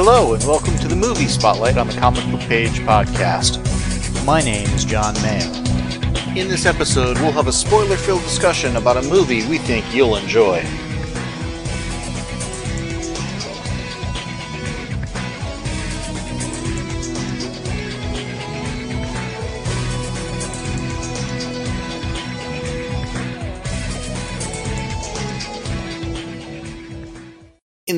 Hello, and welcome to the Movie Spotlight on the Comic Book Page podcast. My name is John Mayo. In this episode, we'll have a spoiler filled discussion about a movie we think you'll enjoy.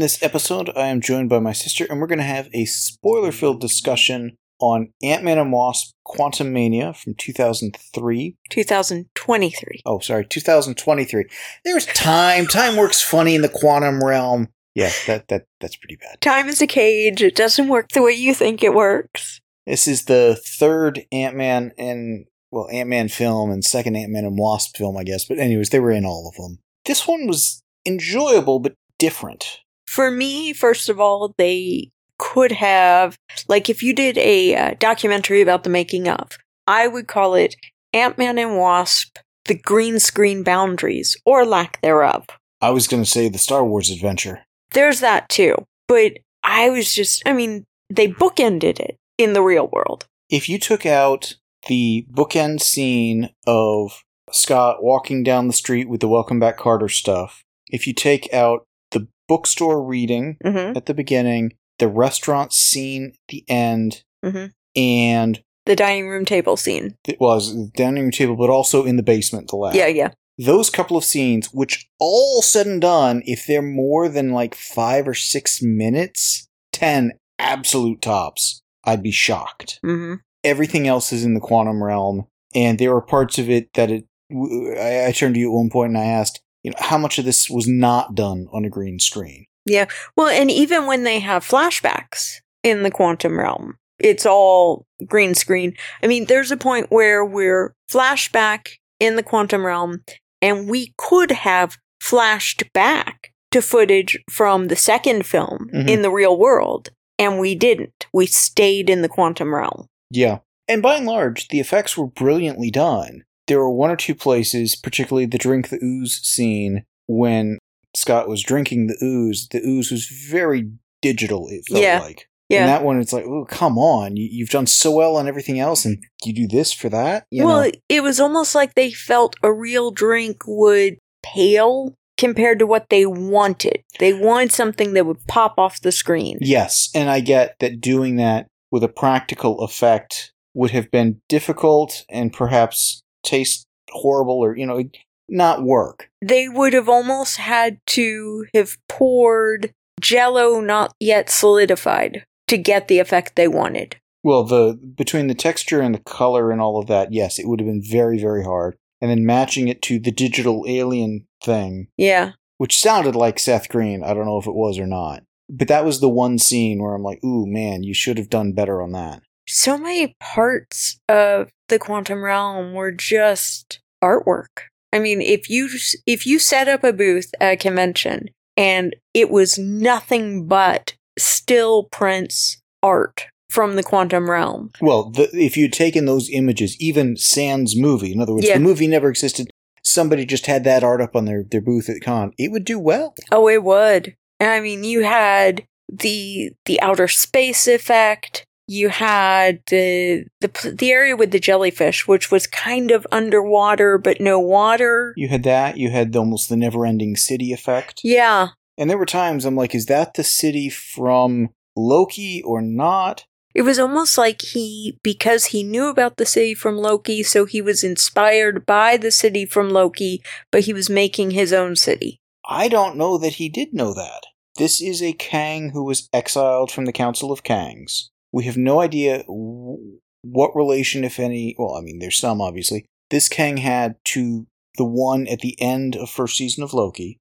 In this episode, I am joined by my sister, and we're going to have a spoiler filled discussion on Ant Man and Wasp Quantumania from 2003. 2023. Oh, sorry, 2023. There's time. Time works funny in the quantum realm. Yeah, that, that that's pretty bad. Time is a cage. It doesn't work the way you think it works. This is the third Ant Man and, well, Ant Man film and second Ant Man and Wasp film, I guess. But, anyways, they were in all of them. This one was enjoyable, but different. For me, first of all, they could have, like, if you did a uh, documentary about the making of, I would call it Ant Man and Wasp, the green screen boundaries, or lack thereof. I was going to say the Star Wars adventure. There's that too. But I was just, I mean, they bookended it in the real world. If you took out the bookend scene of Scott walking down the street with the Welcome Back Carter stuff, if you take out bookstore reading Mm-hmm. at the beginning, the restaurant scene at the end, Mhm. and The dining room table scene. it was the dining room table, but also in the basement, the lab. Yeah, yeah. Those couple of scenes, which all said and done, if they're more than like five or six minutes, 10 absolute tops, I'd be shocked. Mm-hmm. Everything else is in the quantum realm, and there were parts of it that it. I, I turned to you at one point and I asked, you know, how much of this was not done on a green screen? Yeah. Well, and even when they have flashbacks in the quantum realm, it's all green screen. I mean, there's a point where we're flashback in the quantum realm, and we could have flashed back to footage from the second film Mhm. in the real world, and we didn't. We stayed in the quantum realm. Yeah. And by and large, the effects were brilliantly done. There were one or two places, particularly the drink the ooze scene, when Scott was drinking the ooze. The ooze was very digital, it felt Yeah. like. Yeah. And that one, it's like, oh, come on. You, you've done so well on everything else, and you do this for that? You well, know? it was almost like they felt a real drink would pale compared to what they wanted. They wanted something that would pop off the screen. Yes, and I get that doing that with a practical effect would have been difficult and perhaps taste horrible or, you know, not work. They would have almost had to have poured jello not yet solidified to get the effect they wanted. Well, the between the texture and the color and all of that, yes, it would have been very, very hard. And then matching it to the digital alien thing, Yeah. which sounded like Seth Green. I don't know if it was or not. But that was the one scene where I'm like, ooh, man, you should have done better on that. So many parts of the quantum realm were just artwork. I mean, if you if you set up a booth at a convention and it was nothing but still prints art from the quantum realm. Well, the, if you'd taken those images, even Sans movie, in other words, Yeah. the movie never existed, somebody just had that art up on their, their booth at con, it would do well. Oh, it would. I mean, you had the the outer space effect. You had the the the area with the jellyfish, which was kind of underwater but no water. You had that, you had almost the never ending city effect. Yeah, And there were times I'm like, is that the city from Loki or not? it was almost like he because he knew about the city from Loki, so he was inspired by the city from Loki, but he was making his own city. I don't know that he did know that. This is a Kang who was exiled from the Council of Kangs. We have no idea what relation, if any, well, I mean, there's some obviously, this Kang had to the one at the end of first season of Loki.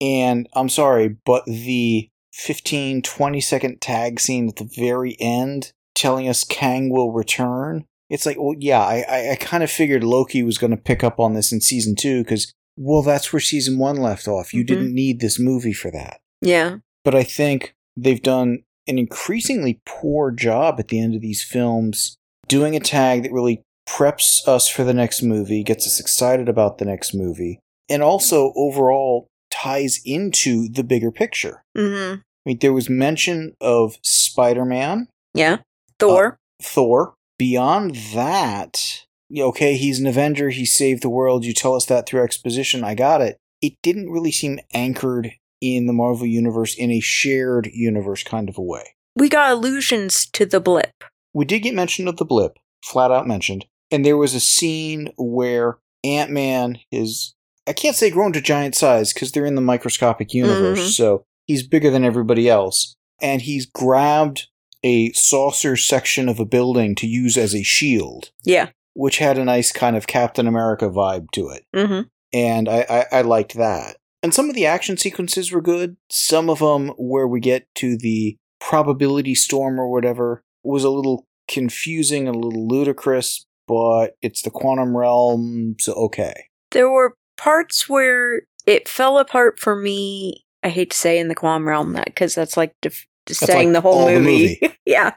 And I'm sorry, but the 15, 20 second tag scene at the very end telling us Kang will return. It's like, well, yeah, I, I, I kind of figured Loki was going to pick up on this in season two because, well, that's where season one left off. You Mhm. didn't need this movie for that. Yeah. But I think they've done an increasingly poor job at the end of these films doing a tag that really preps us for the next movie, gets us excited about the next movie, and also overall ties into the bigger picture. hmm mean, there was mention of Spider Man, Yeah. Thor. Thor. Beyond that, okay, he's an Avenger, he saved the world, you tell us that through exposition, I got it. It didn't really seem anchored in the Marvel Universe in a shared universe kind of a way. we got allusions to the blip. We did get mention of the blip, flat out mentioned, and there was a scene where Ant Man is, I can't say grown to giant size because they're in the microscopic universe, Mhm. so he's bigger than everybody else, and he's grabbed a saucer section of a building to use as a shield, Yeah. which had a nice kind of Captain America vibe to it, Mm-hmm. and I, I, I liked that. And some of the action sequences were good. Some of them, where we get to the probability storm or whatever, was a little confusing and a little ludicrous, but it's the quantum realm, so okay. There were parts where it fell apart for me. I hate to say in the quantum realm that because that's like def- saying like the whole all the movie. movie. yeah.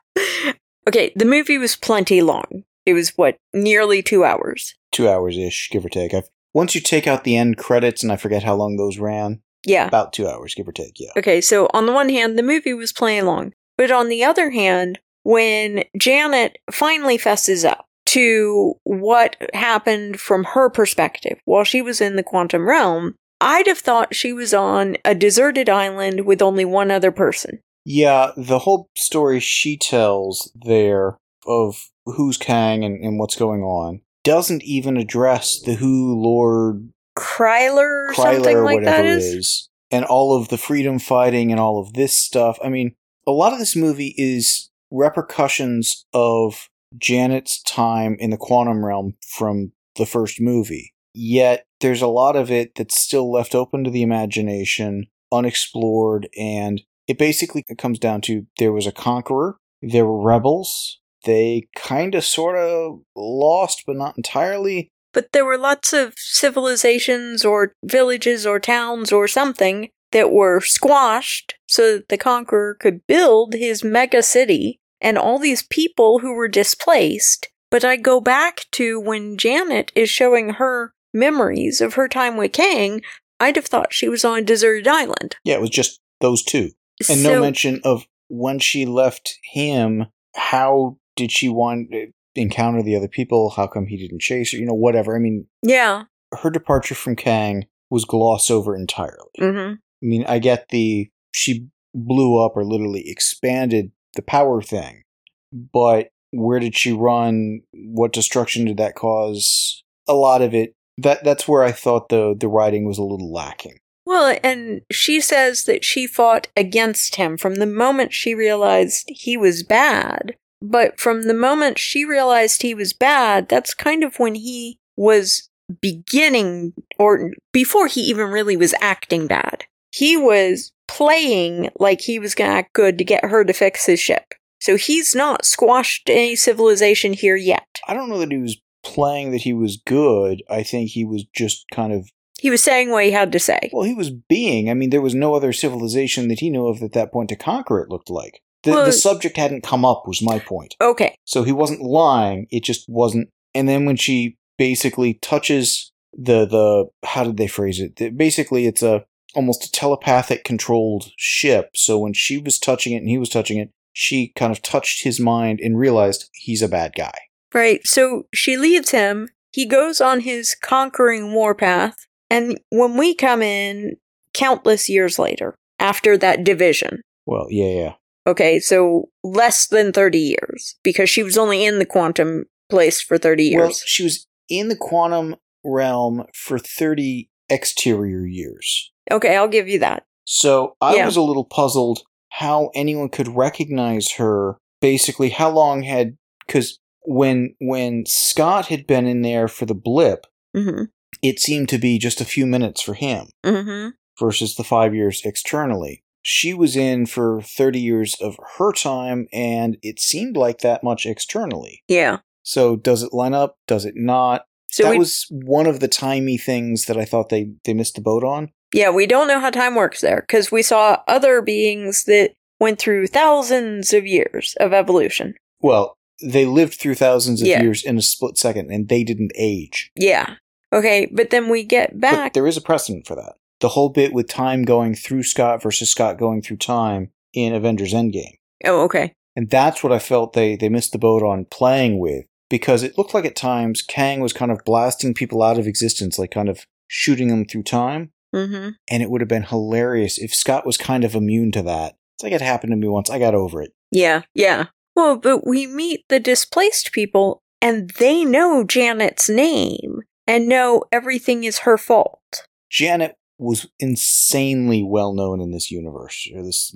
Okay, the movie was plenty long. It was what nearly two hours. Two hours ish, give or take. I've, once you take out the end credits, and I forget how long those ran, Yeah. about two hours, give or take, yeah. Okay, so on the one hand, the movie was playing long. But on the other hand, when Janet finally fesses up to what happened from her perspective while she was in the quantum realm, I'd have thought she was on a deserted island with only one other person. Yeah, the whole story she tells there of who's Kang and, and what's going on doesn't even address the Who Lord Krylar or Krylar something or like whatever that is? is, and all of the freedom fighting and all of this stuff. I mean, a lot of this movie is repercussions of Janet's time in the quantum realm from the first movie. Yet there's a lot of it that's still left open to the imagination, unexplored, and it basically comes down to there was a conqueror, there were rebels, they kind of sort of lost, but not entirely. But there were lots of civilizations or villages or towns or something that were squashed so that the conqueror could build his mega city and all these people who were displaced. But I go back to when Janet is showing her memories of her time with Kang, I'd have thought she was on a deserted island. Yeah, it was just those two. And so, no mention of when she left him, how did she want encounter the other people? How come he didn't chase her? You know, whatever. I mean, Yeah. her departure from Kang was glossed over entirely. hmm I mean, I get the she blew up or literally expanded the power thing, but where did she run? What destruction did that cause? A lot of it. That that's where I thought the the writing was a little lacking. Well, and she says that she fought against him from the moment she realized he was bad. But from the moment she realized he was bad, that's kind of when he was beginning, or before he even really was acting bad. He was playing like he was going to act good to get her to fix his ship. So he's not squashed any civilization here yet. I don't know that he was playing that he was good. I think he was just kind of He was saying what he had to say. well, he was being. I mean, there was no other civilization that he knew of at that point to conquer. It looked like the, Well- the subject hadn't come up. Was my point. Okay. So he wasn't lying. It just wasn't. And then when she basically touches the the how did they phrase it? Basically, it's a almost a telepathic controlled ship. So when she was touching it and he was touching it, she kind of touched his mind and realized he's a bad guy. Right. So she leaves him. He goes on his conquering warpath. And when we come in countless years later, after that division, Well, yeah, yeah. Okay, so less than 30 years, because she was only in the quantum place for 30 Well, years. she was in the quantum realm for 30 exterior years. okay, I'll give you that. So I Yeah. was a little puzzled how anyone could recognize her. Basically, how long had because when when Scott had been in there for the blip, Mm it seemed to be just a few minutes for him hmm. Mm hmm. versus the five years externally. She was in for 30 years of her time, and it seemed like that much externally. Yeah. So, does it line up? Does it not? So that we, was one of the timey things that I thought they, they missed the boat on. yeah, we don't know how time works there because we saw other beings that went through thousands of years of evolution. Well, they lived through thousands of Yeah. years in a split second, and they didn't age. Yeah. Okay, but then we get But back. there is a precedent for that. The whole bit with time going through Scott versus Scott going through time, in Avengers Endgame. Oh, okay. And that's what I felt they, they missed the boat on playing with because it looked like at times Kang was kind of blasting people out of existence, like kind of shooting them through time. Mm-hmm. And it would have been hilarious if Scott was kind of immune to that. It's like it happened to me once. I got over it. Yeah, yeah. Well, but we meet the displaced people and they know Janet's name and know everything is her fault. Janet was insanely well known in this universe, or this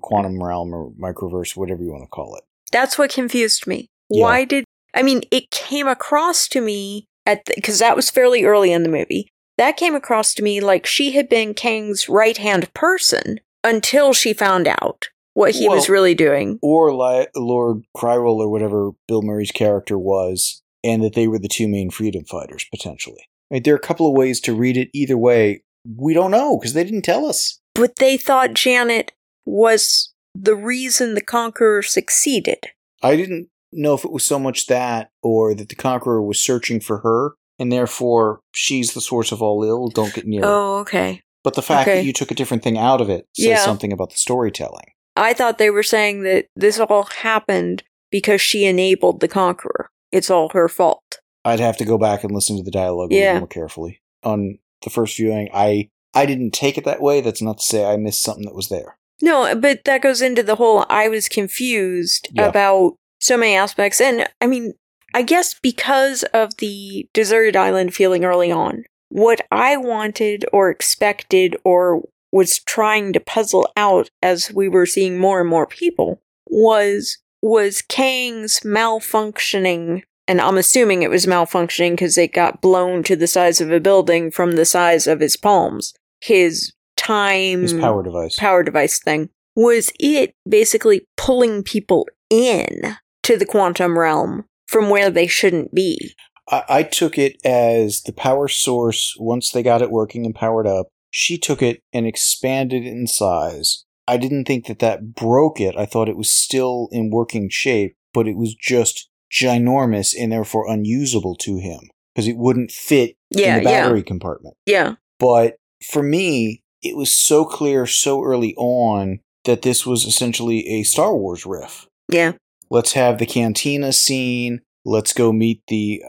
quantum realm, or microverse, whatever you want to call it. That's what confused me. Yeah. Why did I mean it came across to me at because that was fairly early in the movie. That came across to me like she had been Kang's right hand person until she found out what he was really doing. Or li- Lord Krylar, or whatever Bill Murray's character was, and that they were the two main freedom fighters, potentially. Right, there are a couple of ways to read it either way. We don't know because they didn't tell us. But they thought Janet was the reason the Conqueror succeeded. I didn't know if it was so much that or that the Conqueror was searching for her, and therefore she's the source of all ill. Don't get near her. Oh, okay. But the fact okay. that you took a different thing out of it says Yeah. something about the storytelling. I thought they were saying that this all happened because she enabled the Conqueror. It's all her fault. I'd have to go back and listen to the dialogue a little more carefully. On the first viewing, I I didn't take it that way. That's not to say I missed something that was there. No, but that goes into the whole I was confused Yeah. about so many aspects. And I mean, I guess because of the deserted island feeling early on, what I wanted or expected or was trying to puzzle out as we were seeing more and more people was was Kang's malfunctioning and I'm assuming it was malfunctioning because it got blown to the size of a building from the size of his palms. His time His power device. power device thing was it basically pulling people in to the quantum realm from where they shouldn't be. I, I took it as the power source. Once they got it working and powered up, she took it and expanded it in size. I didn't think that that broke it. I thought it was still in working shape, but it was just ginormous and therefore unusable to him because it wouldn't fit Yeah, in the yeah, battery compartment. yeah. But for me, it was so clear so early on that this was essentially a Star Wars riff. Yeah. Let's have the cantina scene. Let's go meet the.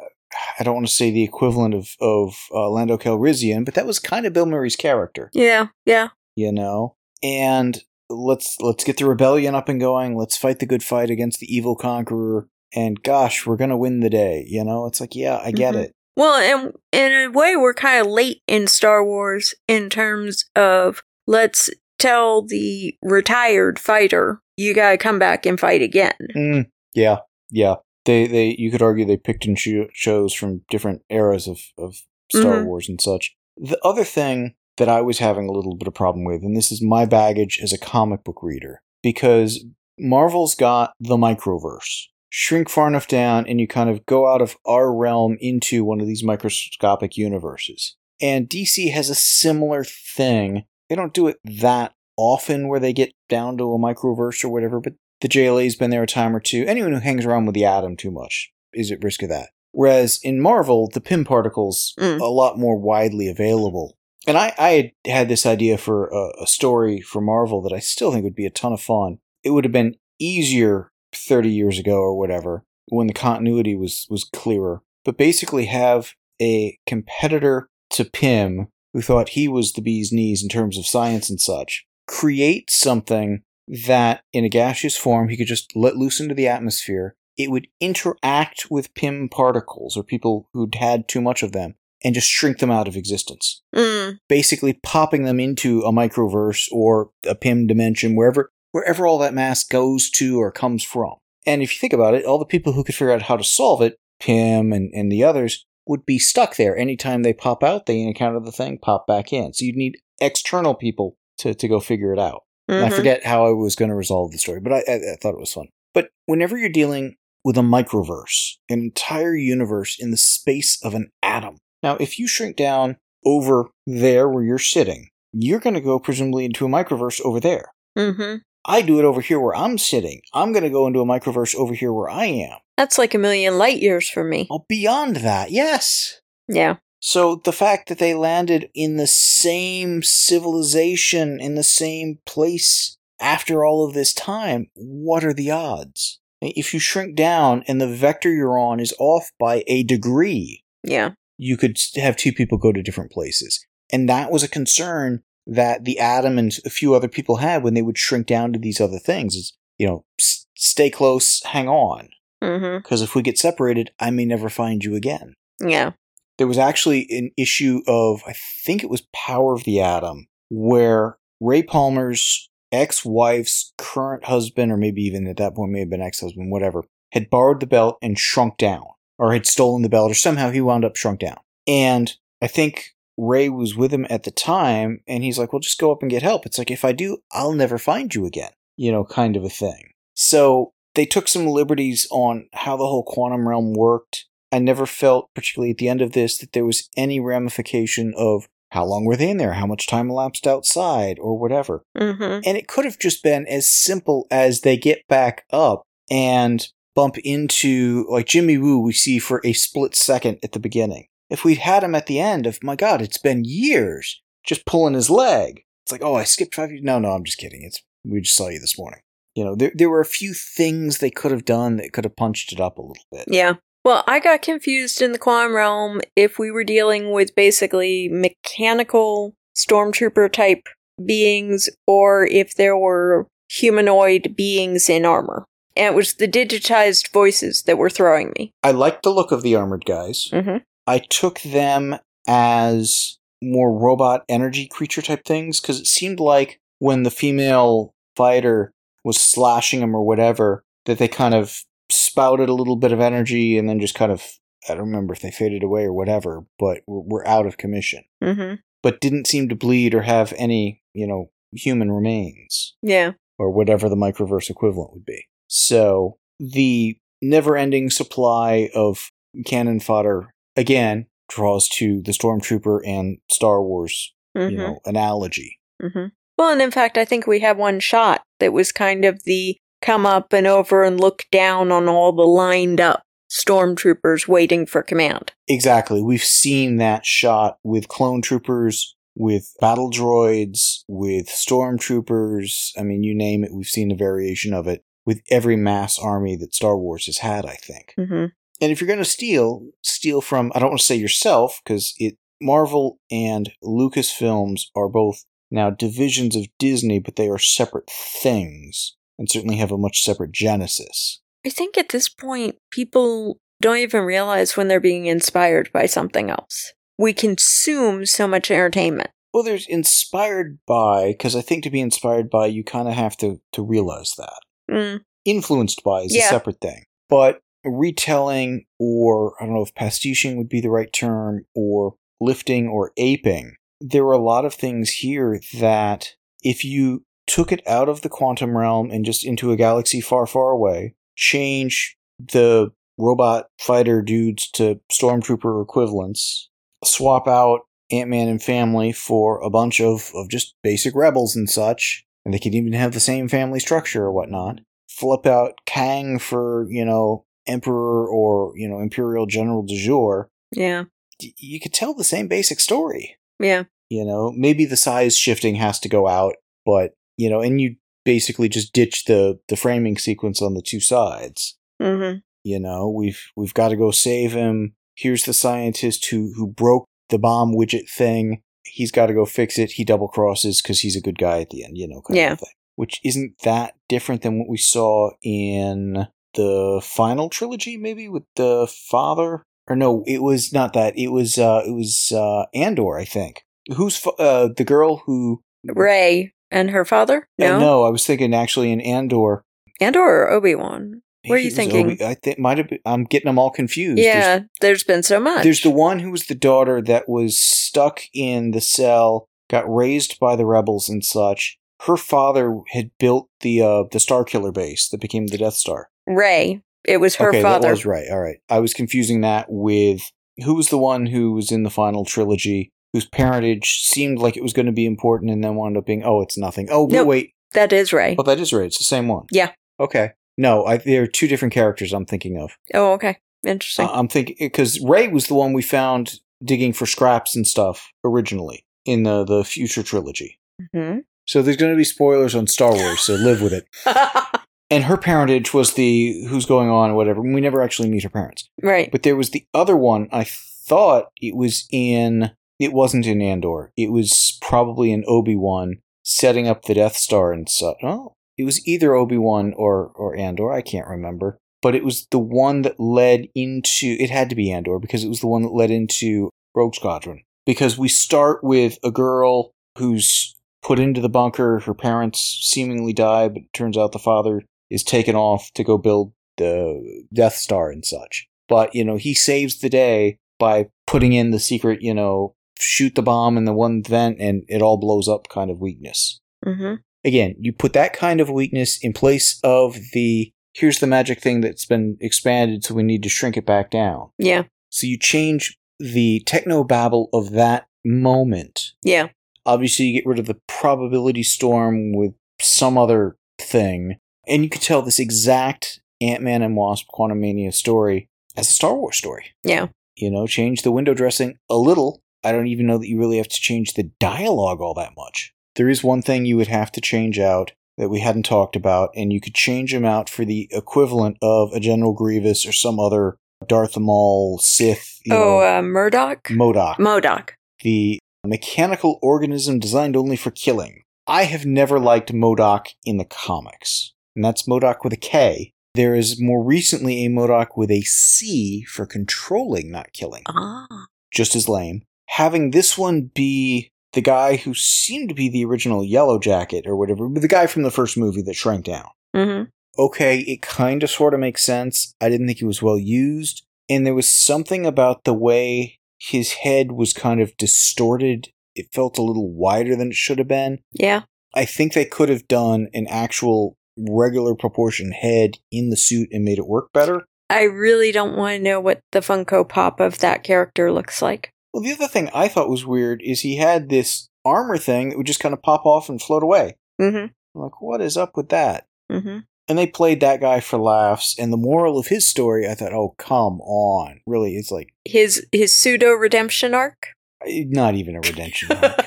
I don't want to say the equivalent of of uh, Lando Calrissian, but that was kind of Bill Murray's character, Yeah, yeah. you know. And let's let's get the rebellion up and going. Let's fight the good fight against the evil conqueror. And gosh, we're gonna win the day. You know, it's like, yeah, I get Mhm. it. Well, and in a way, we're kind of late in Star Wars in terms of let's tell the retired fighter, you gotta come back and fight again. Mm, yeah, yeah. They they you could argue they picked and cho- chose from different eras of of Star Mhm. Wars and such. The other thing that I was having a little bit of problem with, and this is my baggage as a comic book reader, because Marvel's got the microverse. Shrink far enough down, and you kind of go out of our realm into one of these microscopic universes. And DC has a similar thing. They don't do it that often where they get down to a microverse or whatever, but the JLA's been there a time or two. Anyone who hangs around with the atom too much is at risk of that. Whereas in Marvel, the Pym particles Mm. a lot more widely available. And I, I had had this idea for a, a story for Marvel that I still think would be a ton of fun. It would have been easier 30 years ago or whatever when the continuity was was clearer. But basically have a competitor to Pym who thought he was the bee's knees in terms of science and such create something that in a gaseous form he could just let loose into the atmosphere. It would interact with Pym particles or people who'd had too much of them and just shrink them out of existence. Mm, Basically popping them into a microverse or a Pym dimension, wherever wherever all that mass goes to or comes from. And if you think about it, all the people who could figure out how to solve it, Pym and, and the others, would be stuck there. Anytime they pop out, they encounter the thing, pop back in. So you'd need external people to, to go figure it out. And I forget how I was going to resolve the story, but I, I, I thought it was fun. But whenever you're dealing with a microverse, an entire universe in the space of an atom. Now, if you shrink down over there where you're sitting, you're going to go presumably into a microverse over there. Mhm. I do it over here where I'm sitting. I'm going to go into a microverse over here where I am. That's like a million light years for me. Oh, beyond that, yes. Yeah. So the fact that they landed in the same civilization, in the same place after all of this time, what are the odds? If you shrink down and the vector you're on is off by a degree, Yeah. you could have two people go to different places. And that was a concern that the Atom and a few other people had when they would shrink down to these other things is, you know, s- stay close, hang on. Mm-hmm. Because if we get separated, I may never find you again. Yeah. There was actually an issue of, I think it was Power of the Atom, where Ray Palmer's ex wife's current husband, or maybe even at that point may have been ex husband, whatever, had borrowed the belt and shrunk down, or had stolen the belt, or somehow he wound up shrunk down. And I think Ray was with him at the time, and he's like, well, just go up and get help. It's like, if I do, I'll never find you again, you know, kind of a thing. So they took some liberties on how the whole quantum realm worked. I never felt, particularly at the end of this, that there was any ramification of how long were they in there, how much time elapsed outside, or whatever. Mm-hmm. And it could have just been as simple as they get back up and bump into, like Jimmy Woo, we see for a split second at the beginning. If we'd had him at the end of, my God, it's been years, just pulling his leg. It's like, oh, I skipped five years. No, no, I'm just kidding. It's we just saw you this morning. You know, there there were a few things they could have done that could have punched it up a little bit. Yeah. Well, I got confused in the quantum realm if we were dealing with basically mechanical stormtrooper type beings or if there were humanoid beings in armor. And it was the digitized voices that were throwing me. I liked the look of the armored guys. Mm-hmm. I took them as more robot energy creature type things because it seemed like when the female fighter was slashing them or whatever, that they kind of spouted a little bit of energy and then just kind of, I don't remember if they faded away or whatever, but were, were out of commission. Mm-hmm. But didn't seem to bleed or have any, you know, human remains Yeah. or whatever the microverse equivalent would be. So the never ending supply of cannon fodder, again, draws to the Stormtrooper and Star Wars, Mm-hmm. you know, analogy. Mm-hmm. Well, and in fact, I think we have one shot that was kind of the come up and over and look down on all the lined up stormtroopers waiting for command. Exactly. We've seen that shot with clone troopers, with battle droids, with stormtroopers. I mean, you name it, we've seen a variation of it with every mass army that Star Wars has had, I think. Mm-hmm. And if you're going to steal, steal from, I don't want to say yourself, because it Marvel and Lucasfilms are both now divisions of Disney, but they are separate things and certainly have a much separate genesis. I think at this point, people don't even realize when they're being inspired by something else. We consume so much entertainment. Well, there's inspired by, because I think to be inspired by, you kind of have to, to realize that. Mm, Influenced by is a separate thing. But retelling, or I don't know if pastiching would be the right term, or lifting or aping, there are a lot of things here that if you took it out of the quantum realm and just into a galaxy far, far away, change the robot fighter dudes to stormtrooper equivalents, swap out Ant Man and family for a bunch of, of just basic rebels and such, and they could even have the same family structure or whatnot. Flip out Kang for, you know, Emperor or, you know, Imperial General de jour. yeah. You could tell the same basic story. Yeah. You know, maybe the size shifting has to go out, but, you know, and you basically just ditch the, the framing sequence on the two sides Mm-hmm. you know we've we've got to go save him here's the scientist who who broke the bomb widget thing he's got to go fix it he double crosses because he's a good guy at the end you know kind Yeah. of thing which isn't that different than what we saw in the final trilogy maybe with the father or no it was not that it was uh it was uh andor i think who's fa- uh the girl who Rey and her father? Uh, No. no i was thinking actually in andor Andor or Obi Wan. What are you thinking? Obi- I think might have been. I'm getting them all confused. There's Yeah, there's been so much. There's the one who was the daughter that was stuck in the cell, got raised by the rebels and such. Her father had built the uh, the Star Killer base that became the Death Star. Rey. It was her okay, father. that was right. All right, I was confusing that with who was the one who was in the final trilogy, whose parentage seemed like it was going to be important, and then wound up being oh, it's nothing. Oh, wait, That is Rey. oh, that is right. It's the same one. Yeah. Okay. No, I, there are two different characters I'm thinking of. Oh, okay. Interesting. Uh, I'm thinking because Rey was the one we found digging for scraps and stuff originally in the the future trilogy. hmm So there's going to be spoilers on Star Wars, so live with it. And her parentage was the who's going on or whatever. We never actually meet her parents. right. But there was the other one. I thought it was in. It wasn't in Andor. It was probably in Obi Wan setting up the Death Star and such. Oh, it was either Obi Wan or or Andor. I can't remember. But it was the one that led into. It had to be Andor because it was the one that led into Rogue Squadron. Because we start with a girl who's put into the bunker. Her parents seemingly die, but it turns out the father is taken off to go build the Death Star and such. But, you know, he saves the day by putting in the secret, you know, shoot the bomb in the one vent and it all blows up kind of weakness. hmm Again, you put that kind of weakness in place of the here's the magic thing that's been expanded, so we need to shrink it back down. Yeah. So you change the techno babble of that moment. Yeah. Obviously, you get rid of the probability storm with some other thing. And you could tell this exact Ant Man and Wasp Quantumania story as a Star Wars story. Yeah. You know, change the window dressing a little. I don't even know that you really have to change the dialogue all that much. There is one thing you would have to change out that we hadn't talked about, and you could change him out for the equivalent of a General Grievous or some other Darth Maul Sith, you oh, know, uh, Murdoch? Modoc Modoc. the mechanical organism designed only for killing. I have never liked Modoc in the comics, and that's Modoc with a K. There is more recently a Modoc with a C for controlling, not killing. Ah. Just as lame. Having this one be the guy who seemed to be the original Yellow Jacket or whatever, the guy from the first movie that shrank down hmm okay, it kind of sort of makes sense. I didn't think it was well used. And there was something about the way his head was kind of distorted. It felt a little wider than it should have been. Yeah. I think they could have done an actual regular proportion head in the suit and made it work better. I really don't want to know what the Funko Pop of that character looks like. Well, the other thing I thought was weird is he had this armor thing that would just kind of pop off and float away. hmm I'm like, what is up with that? hmm And they played that guy for laughs. And the moral of his story, I thought, oh, come on. Really, it's like, His his pseudo redemption arc. not even a redemption arc.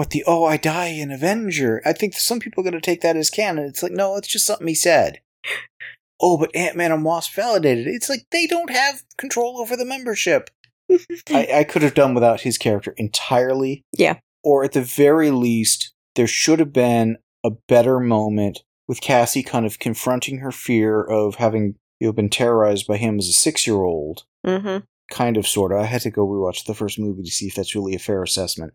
But the oh, I die an Avenger. I think some people are going to take that as canon. It's like no, it's just something he said. Oh, but Ant Man and Wasp validated. it. It's like they don't have control over the membership. I, I could have done without his character entirely. Yeah. Or at the very least, there should have been a better moment with Cassie kind of confronting her fear of having you know, been terrorized by him as a six year old hmm kind of sort of. I had to go rewatch the first movie to see if that's really a fair assessment.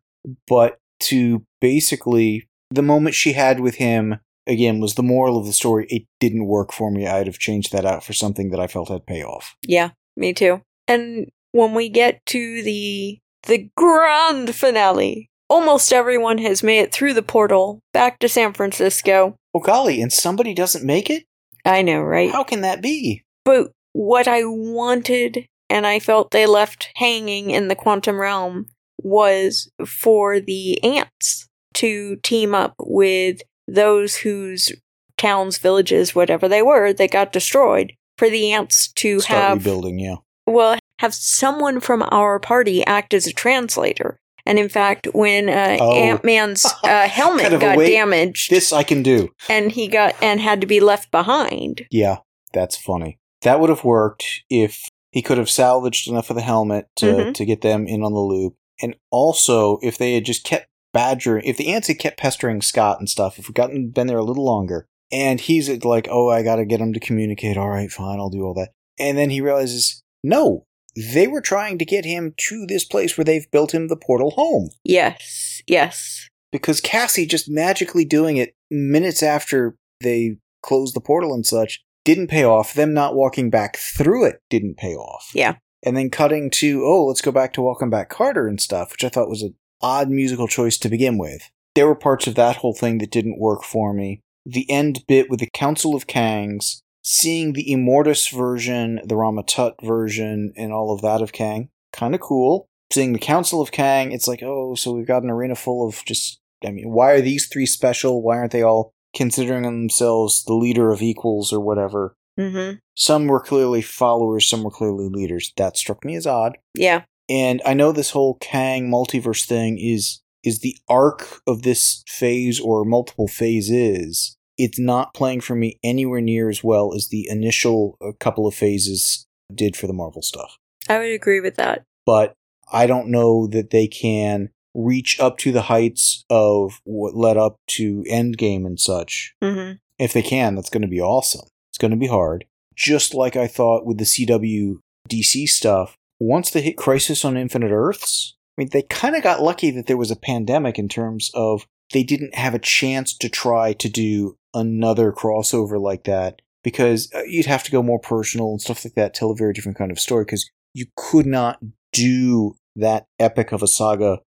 But to basically the moment she had with him again was the moral of the story. It didn't work for me. I'd have changed that out for something that I felt had payoff. Yeah, me too. And when we get to the the grand finale, almost everyone has made it through the portal back to San Francisco. Oh golly, and somebody doesn't make it? I know, right? How can that be? But what I wanted and I felt they left hanging in the quantum realm was for the ants to team up with those whose towns, villages, whatever they were, that got destroyed. For the ants to Start have rebuilding, yeah. well have someone from our party act as a translator. And in fact, when uh, Oh. Ant Man's uh, helmet Kind of got damaged This I can do. and he got and had to be left behind, Yeah, that's funny. That would have worked if he could have salvaged enough of the helmet to, Mhm. to get them in on the loop. And also, if they had just kept badgering, if the ants had kept pestering Scott and stuff, if we gotten been there a little longer, and he's like, oh, I gotta get him to communicate. All right, fine, I'll do all that. And then he realizes, no, they were trying to get him to this place where they've built him the portal home. yes, yes, Because Cassie just magically doing it minutes after they closed the portal and such didn't pay off. Them not walking back through it didn't pay off. Yeah. And then cutting to, oh, let's go back to Welcome Back Carter and stuff, which I thought was an odd musical choice to begin with. There were parts of that whole thing that didn't work for me. The end bit with the Council of Kangs, seeing the Immortus version, the Rama-Tut version, and all of that of Kang, kind of cool. Seeing the Council of Kang, it's like, oh, so we've got an arena full of just, I mean, why are these three special? Why aren't they all considering themselves the leader of equals or whatever? Mm-hmm. Some were clearly followers, some were clearly leaders. That struck me as odd. yeah, And I know this whole Kang multiverse thing is is the arc of this phase or multiple phases. It's not playing for me anywhere near as well as the initial uh, couple of phases did for the Marvel stuff. I would agree with that. But I don't know that they can reach up to the heights of what led up to Endgame and such. hmm If they can, that's going to be awesome. It's going to be hard. Just like I thought with the CW DC stuff, once they hit Crisis on Infinite Earths, I mean, they kind of got lucky that there was a pandemic in terms of they didn't have a chance to try to do another crossover like that because uh, you'd have to go more personal and stuff like that, tell a very different kind of story because you could not do that epic of a saga.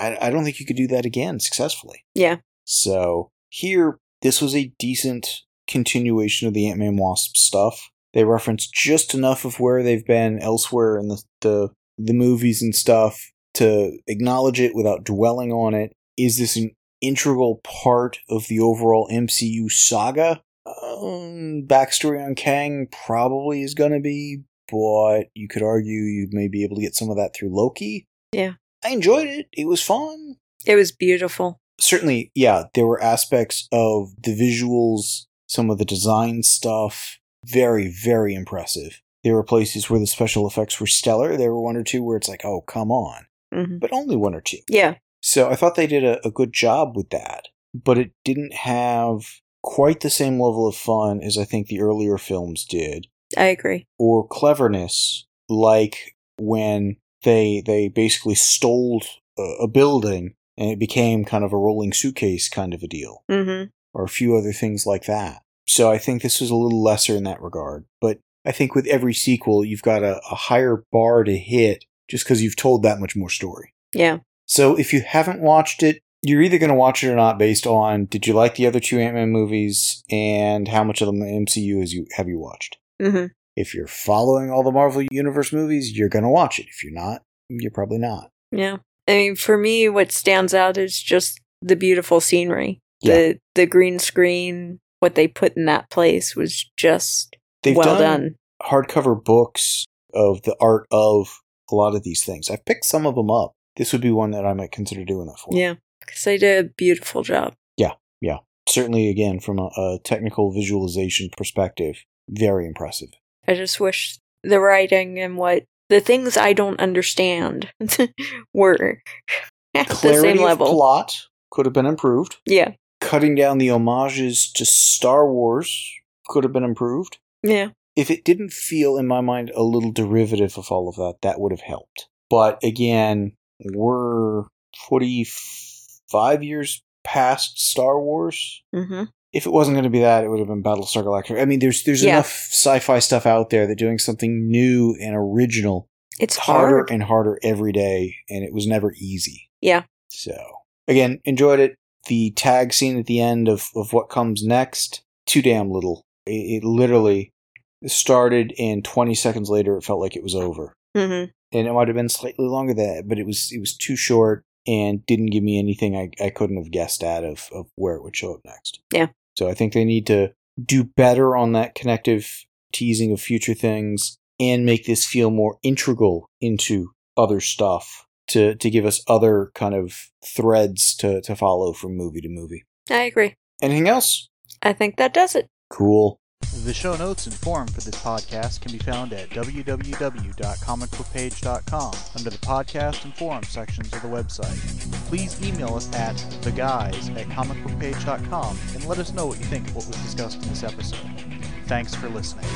I, I don't think you could do that again successfully. Yeah. So here, this was a decent continuation of the Ant Man Wasp stuff. They reference just enough of where they've been elsewhere in the, the the movies and stuff to acknowledge it without dwelling on it. Is this an integral part of the overall MCU saga? Um, backstory on Kang probably is going to be, but you could argue you may be able to get some of that through Loki. Yeah. I enjoyed it. It was fun It was beautiful. certainly, yeah, there were aspects of the visuals, some of the design stuff, very, very impressive. There were places where the special effects were stellar. There were one or two where it's like, oh, come on. hmm But only one or two. Yeah. So I thought they did a, a good job with that. But it didn't have quite the same level of fun as I think the earlier films did I agree. or cleverness like when they they basically stole a, a building and it became kind of a rolling suitcase kind of a deal hmm or a few other things like that so i think this was a little lesser in that regard but i think with every sequel you've got a, a higher bar to hit just because you've told that much more story Yeah. so if you haven't watched it you're either going to watch it or not based on did you like the other two ant-man movies and how much of the mcu has you have you watched hmm if you're following all the Marvel Universe movies, you're going to watch it. If you're not, you're probably not. Yeah. I mean, for me, what stands out is just the beautiful scenery. Yeah. The the green screen, what they put in that place was just They've well done, done. hardcover books of the art of a lot of these things. I've picked some of them up. This would be one that I might consider doing that for. Yeah. Because they did a beautiful job. Yeah, yeah. Certainly, again, from a, a technical visualization perspective, very impressive. I just wish the writing and what the things I don't understand were at the Clarity same of level. plot could have been improved. Yeah. Cutting down the homages to Star Wars could have been improved. Yeah. if it didn't feel in my mind a little derivative of all of that, that would have helped. But again, we're 45 years past Star Wars. hmm If it wasn't going to be that, it would have been Battlestar Galactica. I mean, there's there's Yeah. enough sci-fi stuff out there that doing something new and original It's harder hard. and harder every day, and it was never easy. Yeah. So again, enjoyed it. The tag scene at the end of of what comes next, too damn little. It, it literally started, and 20 seconds later, it felt like it was over. hmm And it might have been slightly longer than that, but it was it was too short and didn't give me anything I, I couldn't have guessed at of, of where it would show up next. Yeah. So I think they need to do better on that connective teasing of future things and make this feel more integral into other stuff to, to give us other kind of threads to, to follow from movie to movie. I agree. Anything else? I think that does it. Cool. The show notes and forum for this podcast can be found at www.comicbookpage.com under the podcast and forum sections of the website. Please email us at theguys at comicbookpage.com and let us know what you think of what was discussed in this episode. Thanks for listening.